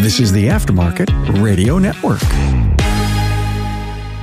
This is the Aftermarket Radio Network.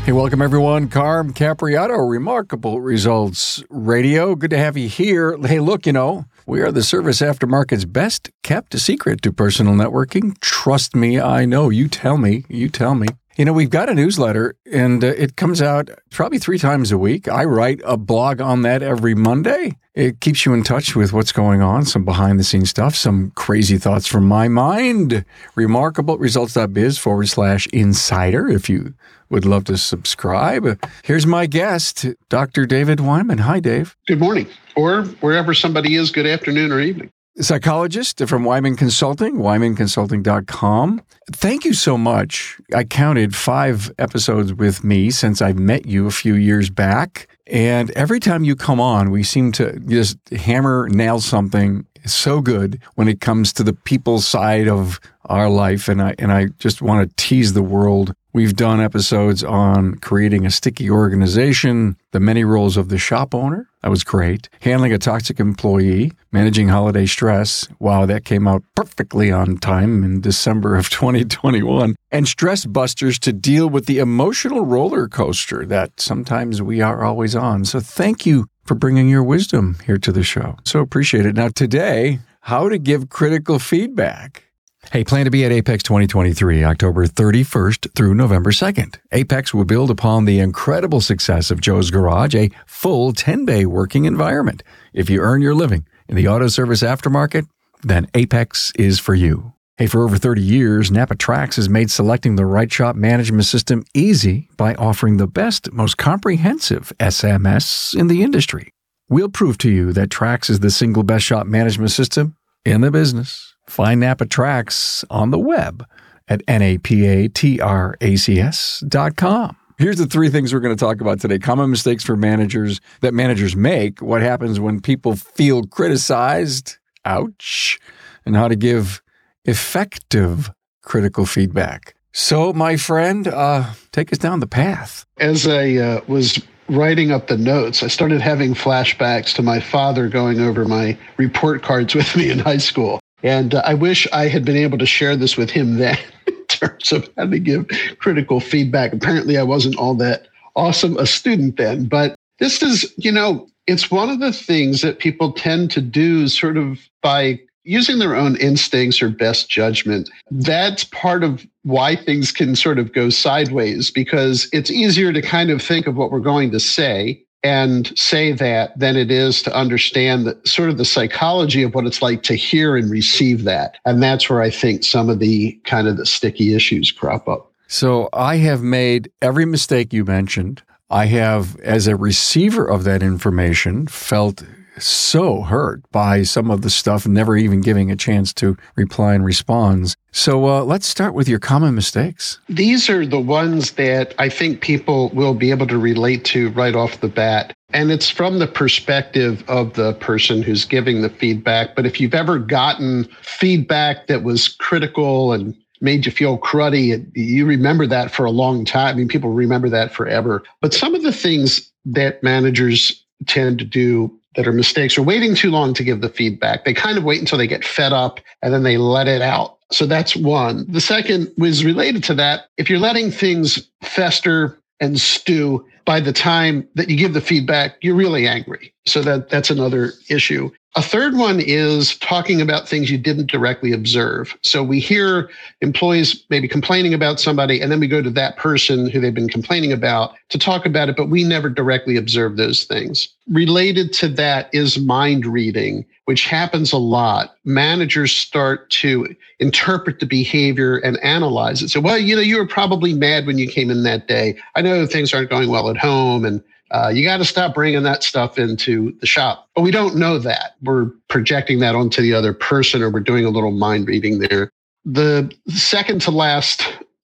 Hey, welcome everyone. Carm Capriotto, Remarkable Results Radio. Good to have you here. Hey, look, you know, we are the service aftermarket's best kept secret to personal networking. Trust me, I know. You tell me. You tell me. You know, we've got a newsletter and uh, it comes out probably three times a week. I write a blog on that every Monday. It keeps you in touch with what's going on, some behind the scenes stuff, some crazy thoughts from my mind. Remarkable results.biz forward slash insider if you would love to subscribe. Here's my guest, Dr. David Wyman. Hi, Dave. Good morning, or wherever somebody is, good afternoon or evening psychologist from Wyman Consulting, wymanconsulting.com. Thank you so much. I counted five episodes with me since I've met you a few years back. And every time you come on, we seem to just hammer, nail something so good when it comes to the people side of our life. And I, and I just want to tease the world We've done episodes on creating a sticky organization, the many roles of the shop owner. That was great. Handling a toxic employee, managing holiday stress. Wow, that came out perfectly on time in December of 2021. And stress busters to deal with the emotional roller coaster that sometimes we are always on. So thank you for bringing your wisdom here to the show. So appreciate it. Now, today, how to give critical feedback. Hey, plan to be at AAPEX 2023, October 31st through November 2nd. AAPEX will build upon the incredible success of Joe's Garage, a full 10 bay working environment. If you earn your living in the auto service aftermarket, then AAPEX is for you. Hey, for over 30 years, NAPA TRACS has made selecting the right shop management system easy by offering the best, most comprehensive SMS in the industry. We'll prove to you that TRACS is the single best shop management system in the business. Find NAPA TRACS on the web at napatracs.com. Here's the three things we're going to talk about today. Common mistakes for managers that managers make, what happens when people feel criticized, ouch, and how to give effective critical feedback. So, my friend, uh, take us down the path. As I uh, was writing up the notes, I started having flashbacks to my father going over my report cards with me in high school. And uh, I wish I had been able to share this with him then in terms of how to give critical feedback. Apparently, I wasn't all that awesome a student then. But this is, you know, it's one of the things that people tend to do sort of by using their own instincts or best judgment. That's part of why things can sort of go sideways because it's easier to kind of think of what we're going to say and say that than it is to understand the, sort of the psychology of what it's like to hear and receive that. And that's where I think some of the kind of the sticky issues crop up. So I have made every mistake you mentioned. I have, as a receiver of that information, felt so hurt by some of the stuff, never even giving a chance to reply and respond. So uh, let's start with your common mistakes. These are the ones that I think people will be able to relate to right off the bat. And it's from the perspective of the person who's giving the feedback. But if you've ever gotten feedback that was critical and made you feel cruddy, you remember that for a long time. I mean, people remember that forever. But some of the things that managers tend to do that are mistakes are waiting too long to give the feedback. They kind of wait until they get fed up and then they let it out. So that's one. The second was related to that. If you're letting things fester and stew by the time that you give the feedback, you're really angry. So that that's another issue. A third one is talking about things you didn't directly observe. So we hear employees maybe complaining about somebody, and then we go to that person who they've been complaining about to talk about it, but we never directly observe those things. Related to that is mind reading, which happens a lot. Managers start to interpret the behavior and analyze it. So, well, you know, you were probably mad when you came in that day. I know things aren't going well at home and uh, you got to stop bringing that stuff into the shop. But we don't know that. We're projecting that onto the other person or we're doing a little mind reading there. The second to last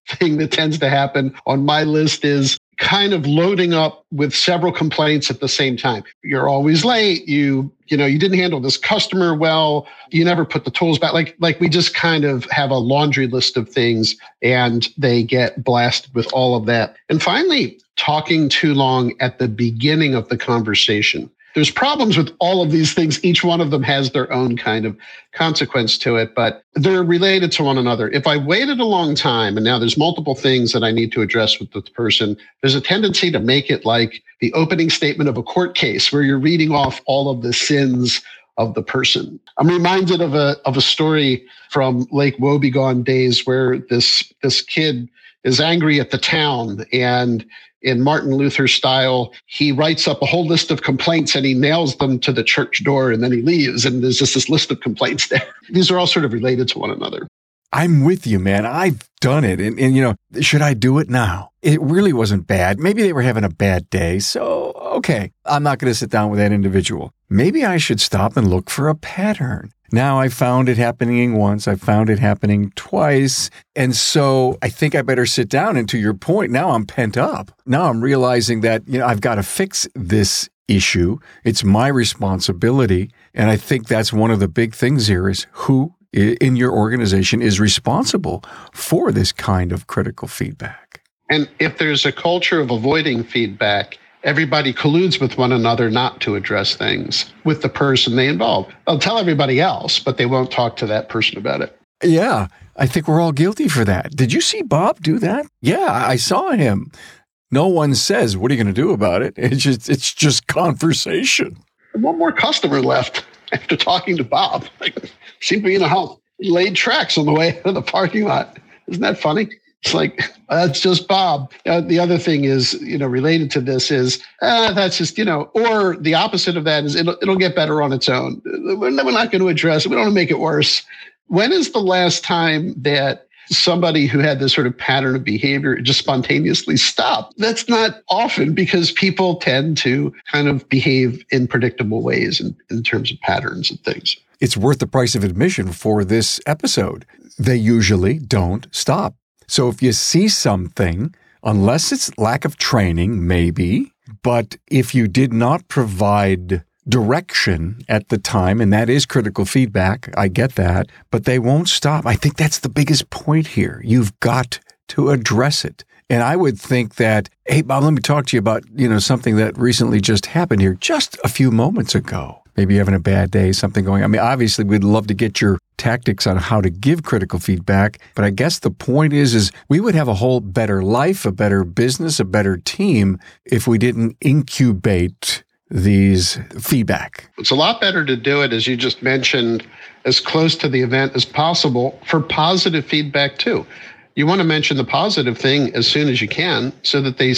thing that tends to happen on my list is kind of loading up with several complaints at the same time. You're always late. You, you know, you didn't handle this customer well. You never put the tools back. Like, like we just kind of have a laundry list of things and they get blasted with all of that. And finally, talking too long at the beginning of the conversation. there's problems with all of these things. Each one of them has their own kind of consequence to it, but they're related to one another. If I waited a long time and now there's multiple things that I need to address with the person, there's a tendency to make it like the opening statement of a court case where you're reading off all of the sins of the person. I'm reminded of a of a story from Lake Wobegon days where this this kid is angry at the town and in Martin Luther style, he writes up a whole list of complaints and he nails them to the church door and then he leaves. And there's just this list of complaints there. These are all sort of related to one another. I'm with you, man. I've done it. And, and, you know, should I do it now? It really wasn't bad. Maybe they were having a bad day. So, okay, I'm not going to sit down with that individual. Maybe I should stop and look for a pattern. Now I found it happening once. I found it happening twice. And so I think I better sit down. And to your point, now I'm pent up. Now I'm realizing that, you know, I've got to fix this issue. It's my responsibility. And I think that's one of the big things here is who in your organization is responsible for this kind of critical feedback. And if there's a culture of avoiding feedback, everybody colludes with one another not to address things with the person they involve. They'll tell everybody else, but they won't talk to that person about it. Yeah, I think we're all guilty for that. Did you see Bob do that? Yeah, I saw him. No one says, "What are you going to do about it?" It's just it's just conversation. One more customer left after talking to Bob. Like, seemed to be in a. He laid tracks on the way out of the parking lot. Isn't that funny? It's like that's just Bob. Uh, the other thing is, you know, related to this is uh, that's just you know, or the opposite of that is it'll it'll get better on its own. We're not going to address it. We don't want to make it worse. When is the last time that somebody who had this sort of pattern of behavior just spontaneously stopped? That's not often because people tend to kind of behave in predictable ways in, in terms of patterns and things. It's worth the price of admission for this episode. They usually don't stop. So if you see something, unless it's lack of training, maybe, but if you did not provide direction at the time, and that is critical feedback, I get that, but they won't stop. I think that's the biggest point here. You've got to address it. And I would think that, hey, Bob, let me talk to you about, you know, something that recently just happened here just a few moments ago maybe having a bad day, something going. I mean, obviously, we'd love to get your tactics on how to give critical feedback, but I guess the point is, is we would have a whole better life, a better business, a better team if we didn't incubate these feedback. It's a lot better to do it, as you just mentioned, as close to the event as possible for positive feedback too. You want to mention the positive thing as soon as you can so that they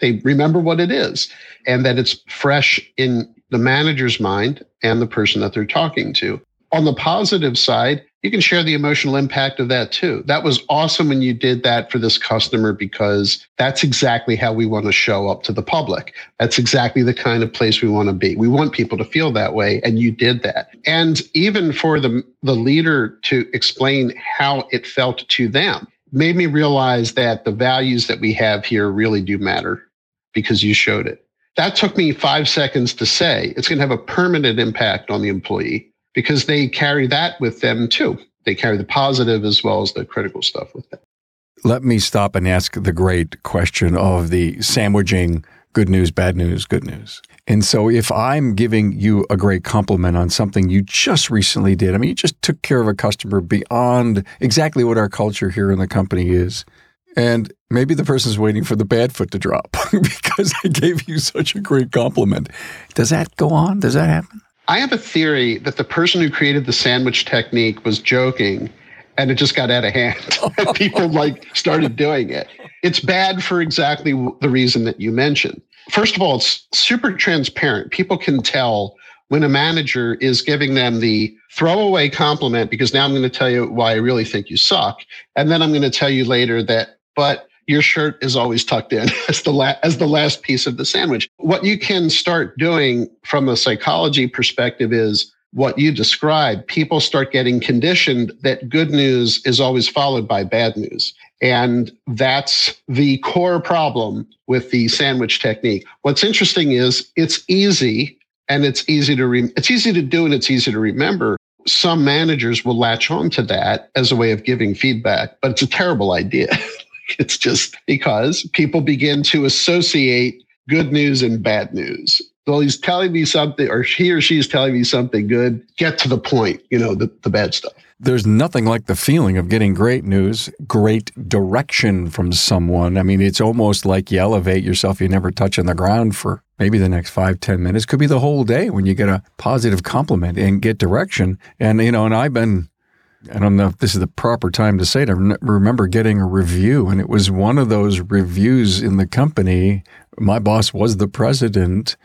they remember what it is and that it's fresh in the manager's mind and the person that they're talking to. On the positive side, you can share the emotional impact of that too. That was awesome when you did that for this customer because that's exactly how we want to show up to the public. That's exactly the kind of place we want to be. We want people to feel that way. And you did that. And even for the, the leader to explain how it felt to them made me realize that the values that we have here really do matter because you showed it. That took me five seconds to say. It's going to have a permanent impact on the employee because they carry that with them too. They carry the positive as well as the critical stuff with them. Let me stop and ask the great question of the sandwiching good news, bad news, good news. And so if I'm giving you a great compliment on something you just recently did, I mean, you just took care of a customer beyond exactly what our culture here in the company is. And maybe the person's waiting for the bad foot to drop because I gave you such a great compliment. Does that go on? Does that happen? I have a theory that the person who created the sandwich technique was joking and it just got out of hand. People like started doing it. It's bad for exactly the reason that you mentioned. First of all, it's super transparent. People can tell when a manager is giving them the throwaway compliment because now I'm going to tell you why I really think you suck. And then I'm going to tell you later that but your shirt is always tucked in as the la- as the last piece of the sandwich. What you can start doing from a psychology perspective is what you describe. People start getting conditioned that good news is always followed by bad news. And that's the core problem with the sandwich technique. What's interesting is it's easy and it's easy to re- it's easy to do and it's easy to remember. Some managers will latch on to that as a way of giving feedback, but it's a terrible idea. It's just because people begin to associate good news and bad news. Well, he's telling me something, or he or she's telling me something good. Get to the point, you know, the, the bad stuff. There's nothing like the feeling of getting great news, great direction from someone. I mean, it's almost like you elevate yourself, you never touch on the ground for maybe the next five, ten minutes. Could be the whole day when you get a positive compliment and get direction. And, you know, and I've been I don't know if this is the proper time to say it. I remember getting a review, and it was one of those reviews in the company. My boss was the president,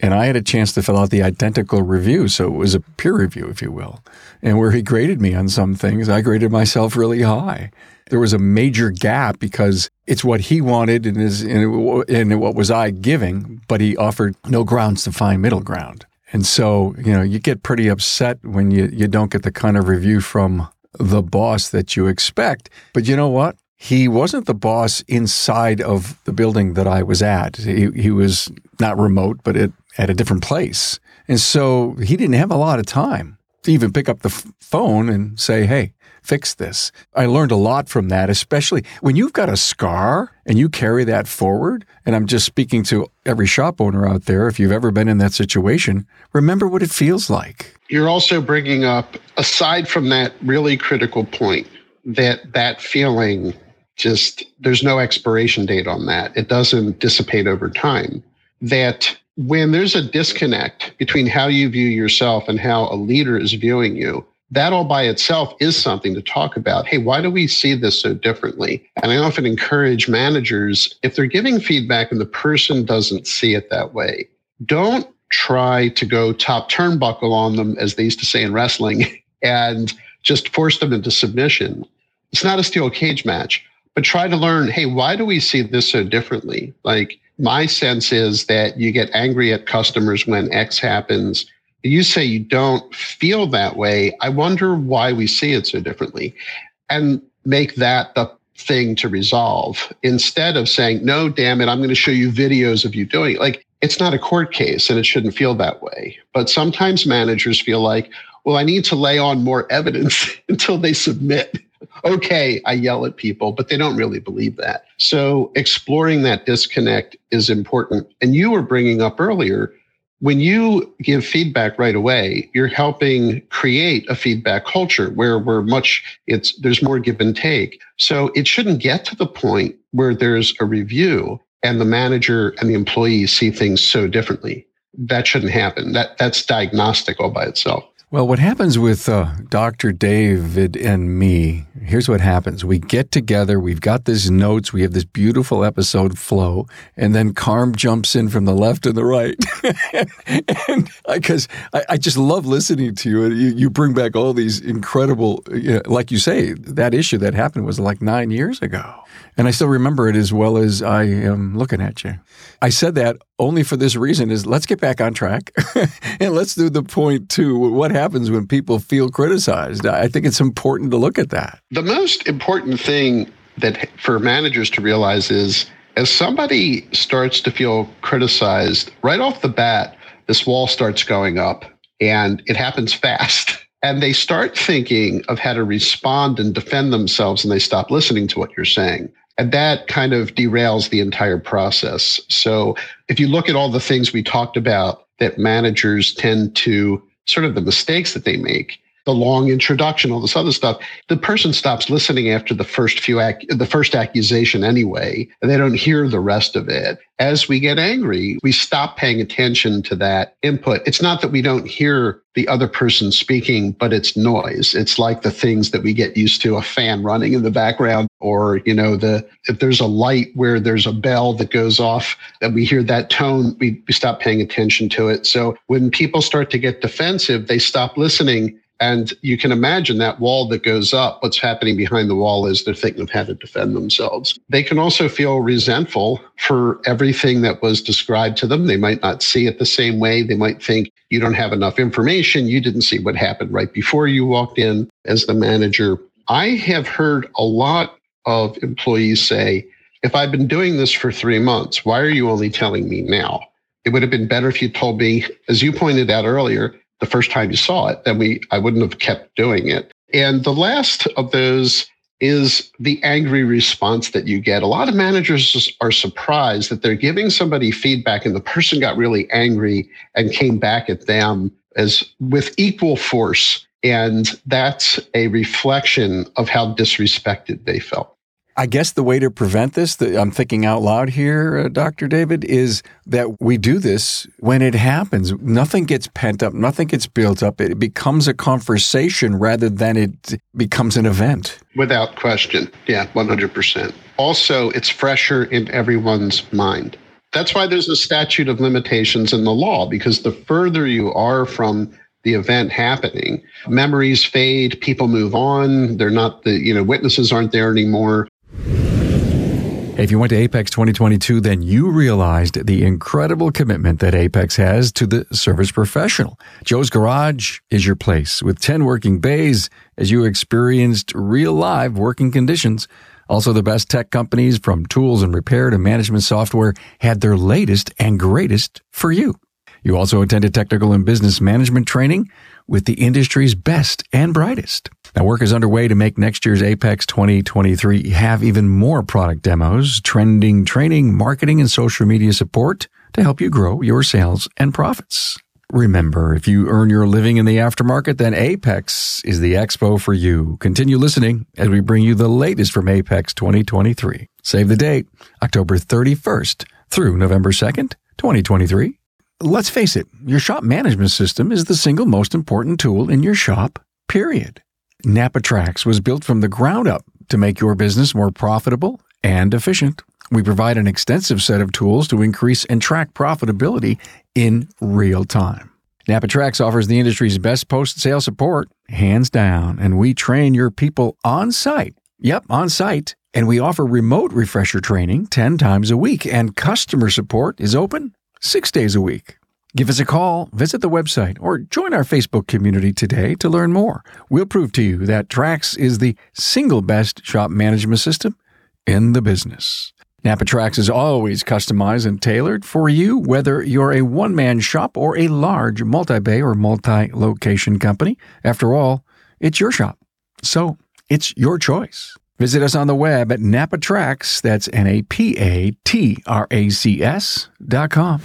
and I had a chance to fill out the identical review. So it was a peer review, if you will. And where he graded me on some things, I graded myself really high. There was a major gap because it's what he wanted and, is, and what was I giving, but he offered no grounds to find middle ground. And so, you know, you get pretty upset when you, you don't get the kind of review from the boss that you expect. But you know what? He wasn't the boss inside of the building that I was at. He, he was not remote, but at, at a different place. And so he didn't have a lot of time to even pick up the f- phone and say, Hey, fix this. I learned a lot from that, especially when you've got a scar and you carry that forward. And I'm just speaking to every shop owner out there. If you've ever been in that situation, remember what it feels like. You're also bringing up, aside from that really critical point, that that feeling just, there's no expiration date on that. It doesn't dissipate over time. That when there's a disconnect between how you view yourself and how a leader is viewing you, that all by itself is something to talk about. Hey, why do we see this so differently? And I often encourage managers, if they're giving feedback and the person doesn't see it that way, don't try to go top turnbuckle on them, as they used to say in wrestling, and just force them into submission. It's not a steel cage match, but try to learn, hey, why do we see this so differently? Like my sense is that you get angry at customers when X happens you say you don't feel that way. I wonder why we see it so differently and make that the thing to resolve instead of saying, no, damn it, I'm going to show you videos of you doing it. Like it's not a court case and it shouldn't feel that way. But sometimes managers feel like, well, I need to lay on more evidence until they submit. okay, I yell at people, but they don't really believe that. So exploring that disconnect is important. And you were bringing up earlier when you give feedback right away, you're helping create a feedback culture where we're much, it's, there's more give and take. So it shouldn't get to the point where there's a review and the manager and the employees see things so differently. That shouldn't happen. That, that's diagnostic all by itself. Well, what happens with uh, Dr. David and me, here's what happens. We get together, we've got these notes, we have this beautiful episode flow, and then Carm jumps in from the left and the right. because I, I, I, just love listening to you. you. You bring back all these incredible, you know, like you say, that issue that happened was like nine years ago. And I still remember it as well as I am looking at you. I said that only for this reason is let's get back on track and let's do the point to what happens when people feel criticized. I think it's important to look at that. The most important thing that for managers to realize is as somebody starts to feel criticized right off the bat, this wall starts going up and it happens fast. And they start thinking of how to respond and defend themselves and they stop listening to what you're saying. And that kind of derails the entire process. So if you look at all the things we talked about that managers tend to sort of the mistakes that they make, the long introduction, all this other stuff, the person stops listening after the first few, ac- the first accusation anyway, and they don't hear the rest of it. As we get angry, we stop paying attention to that input. It's not that we don't hear the other person speaking, but it's noise. It's like the things that we get used to, a fan running in the background, or, you know, the, if there's a light where there's a bell that goes off and we hear that tone, we, we stop paying attention to it. So when people start to get defensive, they stop listening and you can imagine that wall that goes up, what's happening behind the wall is they're thinking of how to defend themselves. They can also feel resentful for everything that was described to them. They might not see it the same way. They might think you don't have enough information. You didn't see what happened right before you walked in as the manager. I have heard a lot of employees say, if I've been doing this for three months, why are you only telling me now? It would have been better if you told me, as you pointed out earlier, the first time you saw it, then we I wouldn't have kept doing it. And the last of those is the angry response that you get. A lot of managers are surprised that they're giving somebody feedback and the person got really angry and came back at them as with equal force. And that's a reflection of how disrespected they felt. I guess the way to prevent this, I'm thinking out loud here, uh, Dr. David, is that we do this when it happens. Nothing gets pent up, nothing gets built up. It becomes a conversation rather than it becomes an event. Without question. Yeah, 100%. Also, it's fresher in everyone's mind. That's why there's a statute of limitations in the law, because the further you are from the event happening, memories fade, people move on. They're not the, you know, witnesses aren't there anymore. If you went to AAPEX 2022, then you realized the incredible commitment that AAPEX has to the service professional. Joe's Garage is your place with 10 working bays as you experienced real live working conditions. Also, the best tech companies from tools and repair to management software had their latest and greatest for you. You also attended technical and business management training with the industry's best and brightest. Now, work is underway to make next year's AAPEX 2023 have even more product demos, trending training, marketing, and social media support to help you grow your sales and profits. Remember, if you earn your living in the aftermarket, then AAPEX is the expo for you. Continue listening as we bring you the latest from AAPEX 2023. Save the date, October 31st through November 2nd, 2023. Let's face it, your shop management system is the single most important tool in your shop, period. NAPA TRACS was built from the ground up to make your business more profitable and efficient. We provide an extensive set of tools to increase and track profitability in real time. NAPA TRACS offers the industry's best post sale support, hands down, and we train your people on site. Yep, on site. And we offer remote refresher training 10 times a week, and customer support is open six days a week. Give us a call, visit the website, or join our Facebook community today to learn more. We'll prove to you that TRACS is the single best shop management system in the business. NAPA TRACS is always customized and tailored for you, whether you're a one man shop or a large multi bay or multi location company. After all, it's your shop. So it's your choice. Visit us on the web at NAPA TRACS, that's N A P A T R A C S dot com.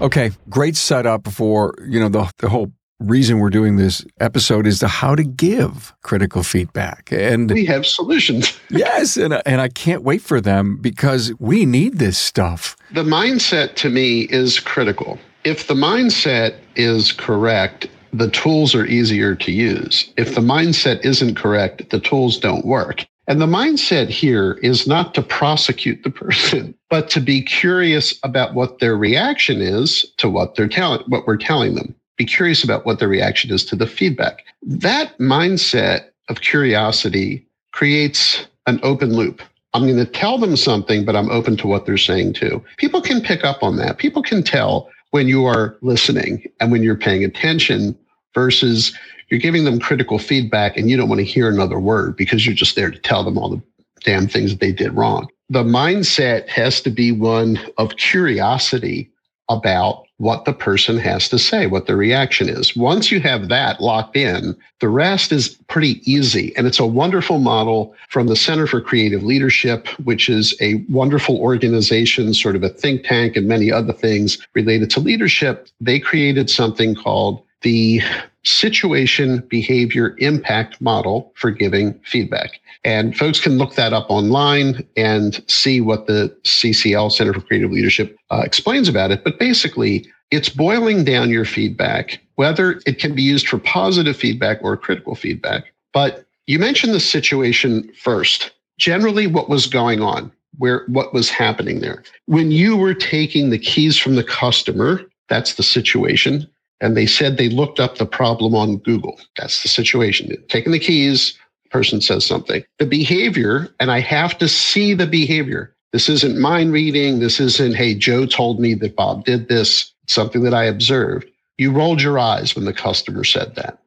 Okay, great setup for, you know, the, the whole reason we're doing this episode is to how to give critical feedback. And we have solutions. yes, and and I can't wait for them because we need this stuff. The mindset to me is critical. If the mindset is correct, the tools are easier to use. If the mindset isn't correct, the tools don't work. And the mindset here is not to prosecute the person, but to be curious about what their reaction is to what they're telling, what we're telling them. Be curious about what their reaction is to the feedback. That mindset of curiosity creates an open loop. I'm going to tell them something, but I'm open to what they're saying too. People can pick up on that. People can tell when you are listening and when you're paying attention versus you're giving them critical feedback and you don't want to hear another word because you're just there to tell them all the damn things that they did wrong. The mindset has to be one of curiosity about what the person has to say, what the reaction is. Once you have that locked in, the rest is pretty easy. And it's a wonderful model from the Center for Creative Leadership, which is a wonderful organization, sort of a think tank and many other things related to leadership. They created something called the situation behavior impact model for giving feedback. And folks can look that up online and see what the CCL Center for Creative Leadership uh, explains about it. But basically, it's boiling down your feedback, whether it can be used for positive feedback or critical feedback. But you mentioned the situation first. Generally, what was going on, where what was happening there. When you were taking the keys from the customer, that's the situation and they said they looked up the problem on Google. That's the situation. Taking the keys, person says something. The behavior, and I have to see the behavior. This isn't mind reading. This isn't, hey, Joe told me that Bob did this, something that I observed. You rolled your eyes when the customer said that.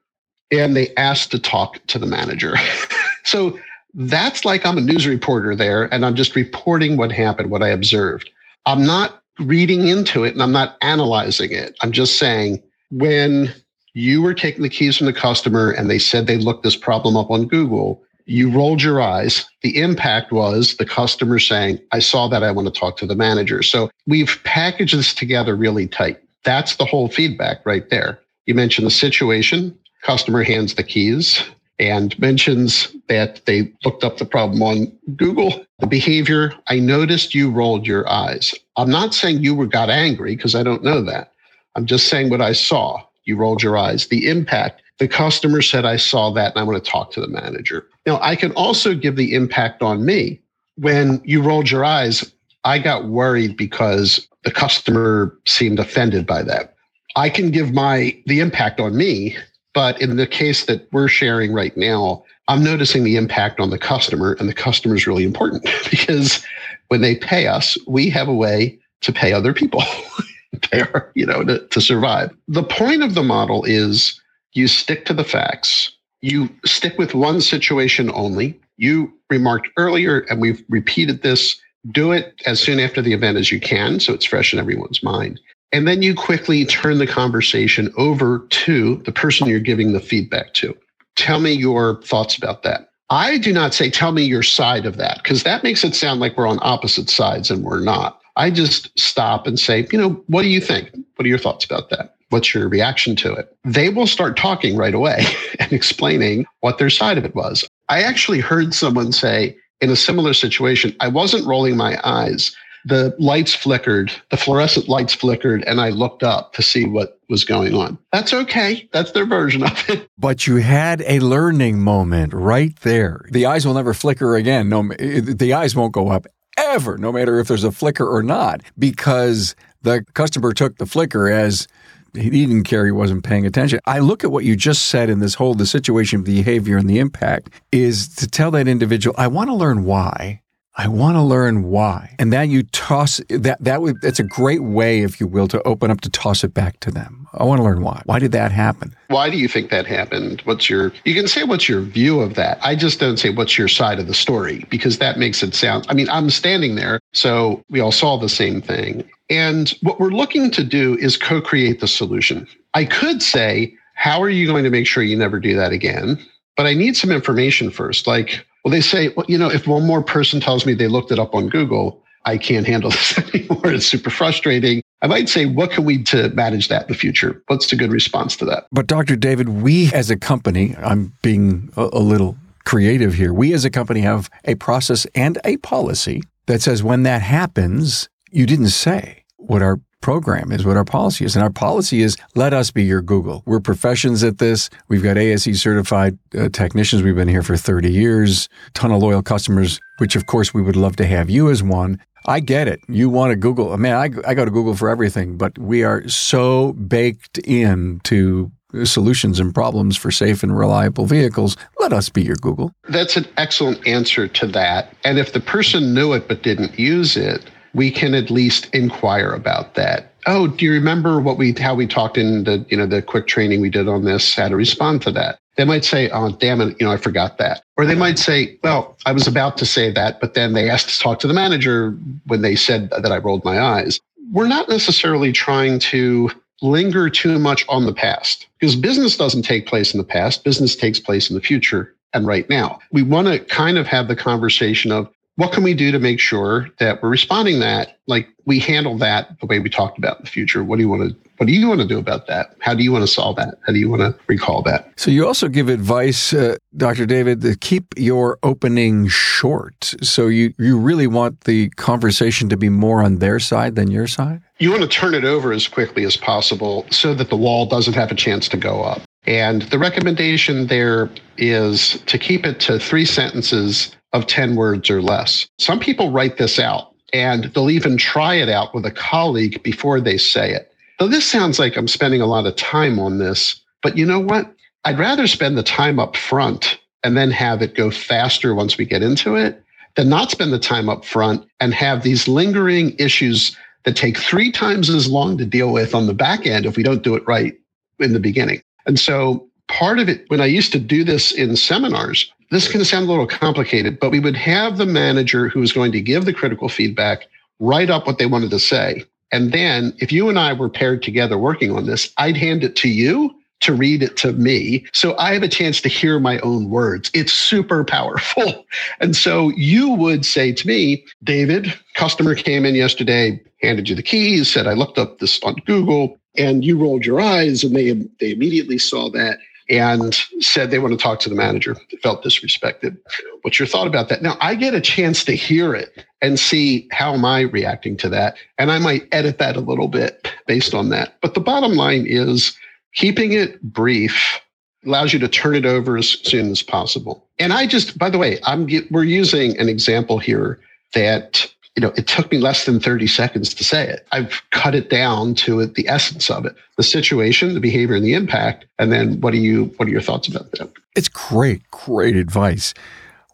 And they asked to talk to the manager. so that's like I'm a news reporter there and I'm just reporting what happened, what I observed. I'm not reading into it and I'm not analyzing it. I'm just saying, when you were taking the keys from the customer and they said they looked this problem up on Google. You rolled your eyes. The impact was the customer saying, I saw that. I want to talk to the manager. So we've packaged this together really tight. That's the whole feedback right there. You mentioned the situation, customer hands the keys and mentions that they looked up the problem on Google. The behavior, I noticed you rolled your eyes. I'm not saying you were got angry because I don't know that. I'm just saying what I saw. You rolled your eyes. The impact, the customer said, I saw that and I want to talk to the manager. Now, I can also give the impact on me. When you rolled your eyes, I got worried because the customer seemed offended by that. I can give my the impact on me but in the case that we're sharing right now, I'm noticing the impact on the customer, and the customer is really important because when they pay us, we have a way to pay other people, our, you know, to, to survive. The point of the model is you stick to the facts. You stick with one situation only. You remarked earlier, and we've repeated this do it as soon after the event as you can so it's fresh in everyone's mind. And then you quickly turn the conversation over to the person you're giving the feedback to. Tell me your thoughts about that. I do not say, tell me your side of that, because that makes it sound like we're on opposite sides and we're not. I just stop and say, you know, what do you think? What are your thoughts about that? What's your reaction to it? They will start talking right away and explaining what their side of it was. I actually heard someone say in a similar situation, I wasn't rolling my eyes the lights flickered, the fluorescent lights flickered, and I looked up to see what was going on. That's okay. That's their version of it. But you had a learning moment right there. The eyes will never flicker again. No, the eyes won't go up ever, no matter if there's a flicker or not, because the customer took the flicker as he didn't care he wasn't paying attention. I look at what you just said in this whole the situation, behavior, and the impact is to tell that individual, I want to learn why. I want to learn why. And then you toss that, that would, that's a great way, if you will, to open up to toss it back to them. I want to learn why. Why did that happen? Why do you think that happened? What's your, you can say what's your view of that. I just don't say what's your side of the story because that makes it sound, I mean, I'm standing there. So we all saw the same thing. And what we're looking to do is co create the solution. I could say, how are you going to make sure you never do that again? But I need some information first. Like, well, they say, well, you know, if one more person tells me they looked it up on Google, I can't handle this anymore. It's super frustrating. I might say, what can we to manage that in the future? What's the good response to that? But Dr. David, we as a company, I'm being a, a little creative here. We as a company have a process and a policy that says when that happens, you didn't say what our program is what our policy is. And our policy is let us be your Google. We're professions at this. We've got ASE certified uh, technicians. We've been here for 30 years, ton of loyal customers, which of course we would love to have you as one. I get it. You want to Google. Man, I, I go to Google for everything, but we are so baked in to solutions and problems for safe and reliable vehicles. Let us be your Google. That's an excellent answer to that. And if the person knew it but didn't use it, we can at least inquire about that. Oh, do you remember what we how we talked in the you know the quick training we did on this? How to respond to that? They might say, "Oh, damn it, you know, I forgot that," or they might say, "Well, I was about to say that, but then they asked to talk to the manager when they said that I rolled my eyes." We're not necessarily trying to linger too much on the past because business doesn't take place in the past. Business takes place in the future and right now. We want to kind of have the conversation of what can we do to make sure that we're responding that? Like we handle that the way we talked about in the future. What do you want to what do you want to do about that? How do you want to solve that? How do you want to recall that? So you also give advice uh, dr david to keep your opening short. So you you really want the conversation to be more on their side than your side? You want to turn it over as quickly as possible so that the wall doesn't have a chance to go up. And the recommendation there is to keep it to three sentences of 10 words or less. Some people write this out and they'll even try it out with a colleague before they say it. Though this sounds like I'm spending a lot of time on this, but you know what? I'd rather spend the time up front and then have it go faster once we get into it than not spend the time up front and have these lingering issues that take three times as long to deal with on the back end if we don't do it right in the beginning. And so part of it, when I used to do this in seminars, this can sound a little complicated, but we would have the manager who was going to give the critical feedback write up what they wanted to say. And then if you and I were paired together working on this, I'd hand it to you to read it to me. So I have a chance to hear my own words. It's super powerful. And so you would say to me, David, customer came in yesterday, handed you the keys, said, I looked up this on Google and you rolled your eyes and they, they immediately saw that and said they want to talk to the manager, felt disrespected. What's your thought about that? Now I get a chance to hear it and see how am I reacting to that. And I might edit that a little bit based on that. But the bottom line is keeping it brief allows you to turn it over as soon as possible. And I just, by the way, I'm we're using an example here that you know, it took me less than 30 seconds to say it. I've cut it down to it, the essence of it, the situation, the behavior and the impact. And then what are you, what are your thoughts about that? It's great, great advice.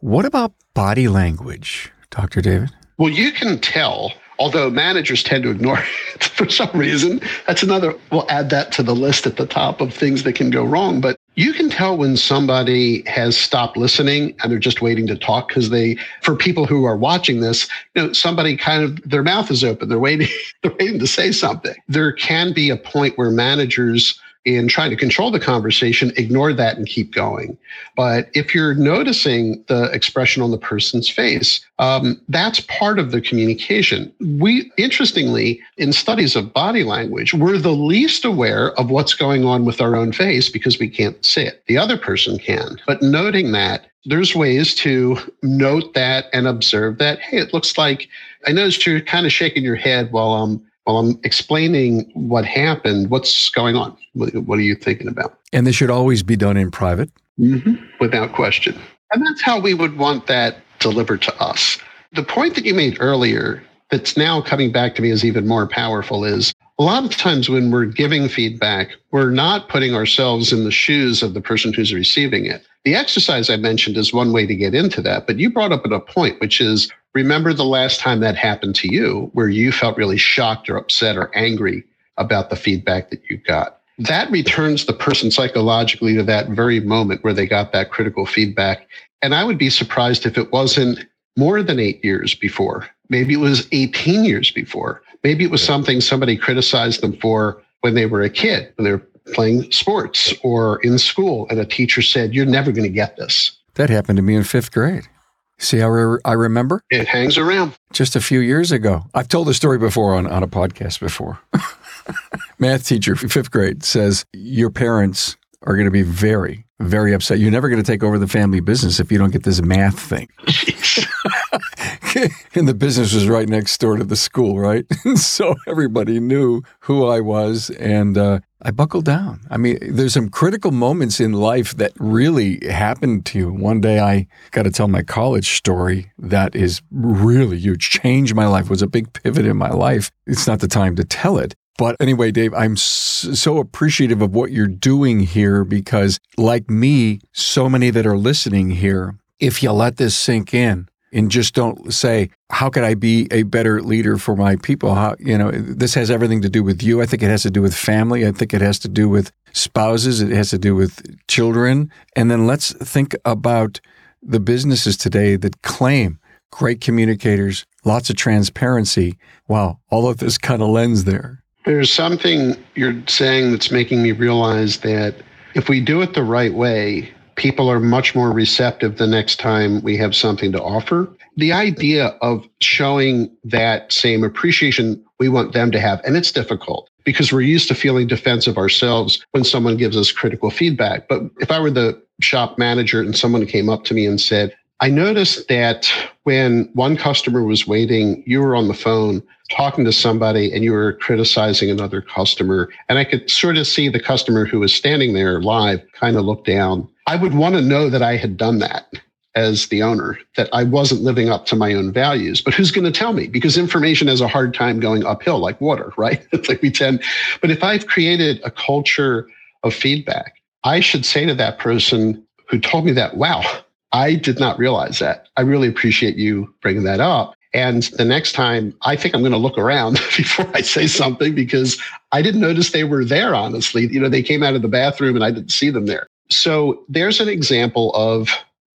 What about body language, Dr. David? Well, you can tell although managers tend to ignore it for some reason. That's another, we'll add that to the list at the top of things that can go wrong. But you can tell when somebody has stopped listening and they're just waiting to talk because they, for people who are watching this, you know, somebody kind of, their mouth is open. They're waiting, they're waiting to say something. There can be a point where managers in trying to control the conversation, ignore that and keep going. But if you're noticing the expression on the person's face, um, that's part of the communication. We, interestingly, in studies of body language, we're the least aware of what's going on with our own face because we can't see it. The other person can. But noting that, there's ways to note that and observe that. Hey, it looks like I noticed you're kind of shaking your head while I'm while I'm explaining what happened, what's going on? What, what are you thinking about? And this should always be done in private? Mm-hmm. Without question. And that's how we would want that delivered to us. The point that you made earlier that's now coming back to me is even more powerful is a lot of times when we're giving feedback, we're not putting ourselves in the shoes of the person who's receiving it. The exercise I mentioned is one way to get into that, but you brought up at a point, which is remember the last time that happened to you where you felt really shocked or upset or angry about the feedback that you got. That returns the person psychologically to that very moment where they got that critical feedback. And I would be surprised if it wasn't more than eight years before. Maybe it was 18 years before. Maybe it was something somebody criticized them for when they were a kid, when they were playing sports or in school, and a teacher said, You're never going to get this. That happened to me in fifth grade. See how re- I remember? It hangs around. Just a few years ago. I've told the story before on, on a podcast before. Math teacher, fifth grade, says, Your parents are going to be very, very upset. You're never going to take over the family business if you don't get this math thing. and the business was right next door to the school, right? so everybody knew who I was, and uh, I buckled down. I mean, there's some critical moments in life that really happened to you. One day I got to tell my college story that is really huge, changed my life, was a big pivot in my life. It's not the time to tell it. But anyway, Dave, I'm so appreciative of what you're doing here because, like me, so many that are listening here, if you let this sink in, and just don't say, how could I be a better leader for my people? How, you know, this has everything to do with you. I think it has to do with family. I think it has to do with spouses. It has to do with children. And then let's think about the businesses today that claim great communicators, lots of transparency. Wow. All of this kind of lens there. There's something you're saying that's making me realize that if we do it the right way, people are much more receptive the next time we have something to offer. The idea of showing that same appreciation we want them to have, and it's difficult because we're used to feeling defensive ourselves when someone gives us critical feedback. But if I were the shop manager and someone came up to me and said, I noticed that when one customer was waiting, you were on the phone talking to somebody and you were criticizing another customer. And I could sort of see the customer who was standing there live kind of look down. I would want to know that I had done that as the owner, that I wasn't living up to my own values. But who's going to tell me? Because information has a hard time going uphill like water, right? It's like we tend, but if I've created a culture of feedback, I should say to that person who told me that, wow, I did not realize that. I really appreciate you bringing that up. And the next time, I think I'm going to look around before I say something because I didn't notice they were there, honestly. You know, they came out of the bathroom and I didn't see them there. So there's an example of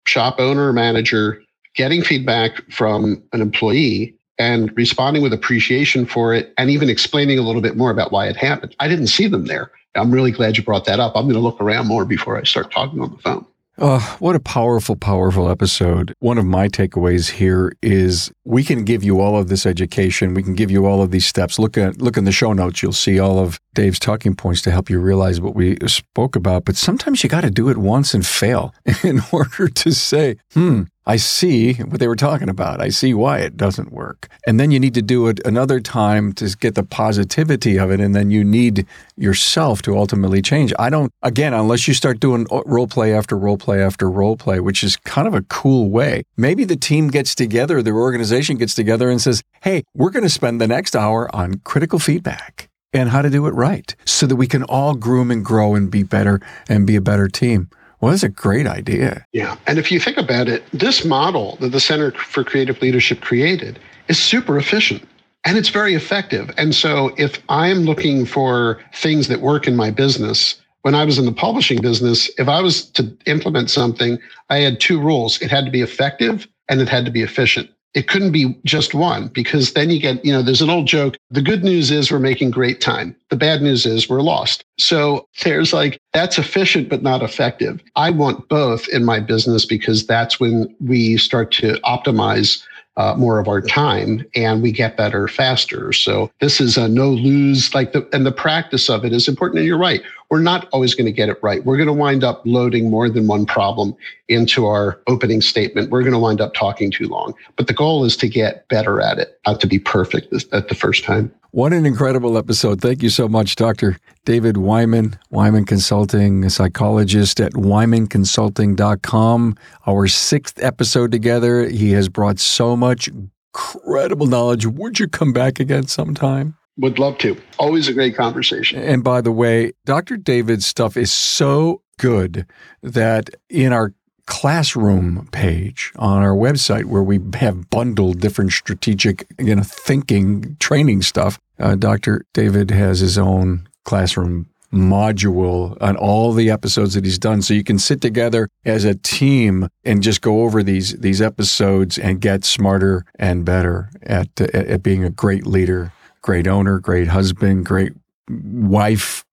shop owner or manager getting feedback from an employee and responding with appreciation for it and even explaining a little bit more about why it happened. I didn't see them there. I'm really glad you brought that up. I'm going to look around more before I start talking on the phone. Oh, what a powerful, powerful episode. One of my takeaways here is we can give you all of this education. We can give you all of these steps. Look at look in the show notes. You'll see all of Dave's talking points to help you realize what we spoke about. But sometimes you got to do it once and fail in order to say, hmm, I see what they were talking about. I see why it doesn't work. And then you need to do it another time to get the positivity of it. And then you need yourself to ultimately change. I don't, again, unless you start doing role play after role play after role play, which is kind of a cool way. Maybe the team gets together, the organization gets together and says, Hey, we're going to spend the next hour on critical feedback and how to do it right so that we can all groom and grow and be better and be a better team. Well, that's a great idea. Yeah. And if you think about it, this model that the Center for Creative Leadership created is super efficient and it's very effective. And so if I'm looking for things that work in my business, when I was in the publishing business, if I was to implement something, I had two rules it had to be effective and it had to be efficient it couldn't be just one because then you get, you know, there's an old joke. The good news is we're making great time. The bad news is we're lost. So there's like, that's efficient, but not effective. I want both in my business because that's when we start to optimize uh, more of our time and we get better faster. So this is a no lose like the, and the practice of it is important. And you're right. We're not always going to get it right. We're going to wind up loading more than one problem into our opening statement. We're going to wind up talking too long, but the goal is to get better at it, not to be perfect at the first time. What an incredible episode. Thank you so much, Dr. David Wyman, Wyman Consulting, a psychologist at wymanconsulting.com. Our sixth episode together. He has brought so much incredible knowledge. Would you come back again sometime? Would love to. Always a great conversation. And by the way, Dr. David's stuff is so good that in our classroom page on our website where we have bundled different strategic you know thinking training stuff uh, dr david has his own classroom module on all the episodes that he's done so you can sit together as a team and just go over these these episodes and get smarter and better at at, at being a great leader great owner great husband great wife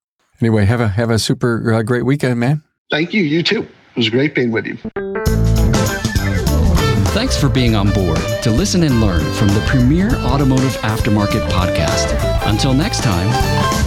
anyway have a have a super uh, great weekend man thank you you too it was great being with you. Thanks for being on board to listen and learn from the premier automotive aftermarket podcast. Until next time.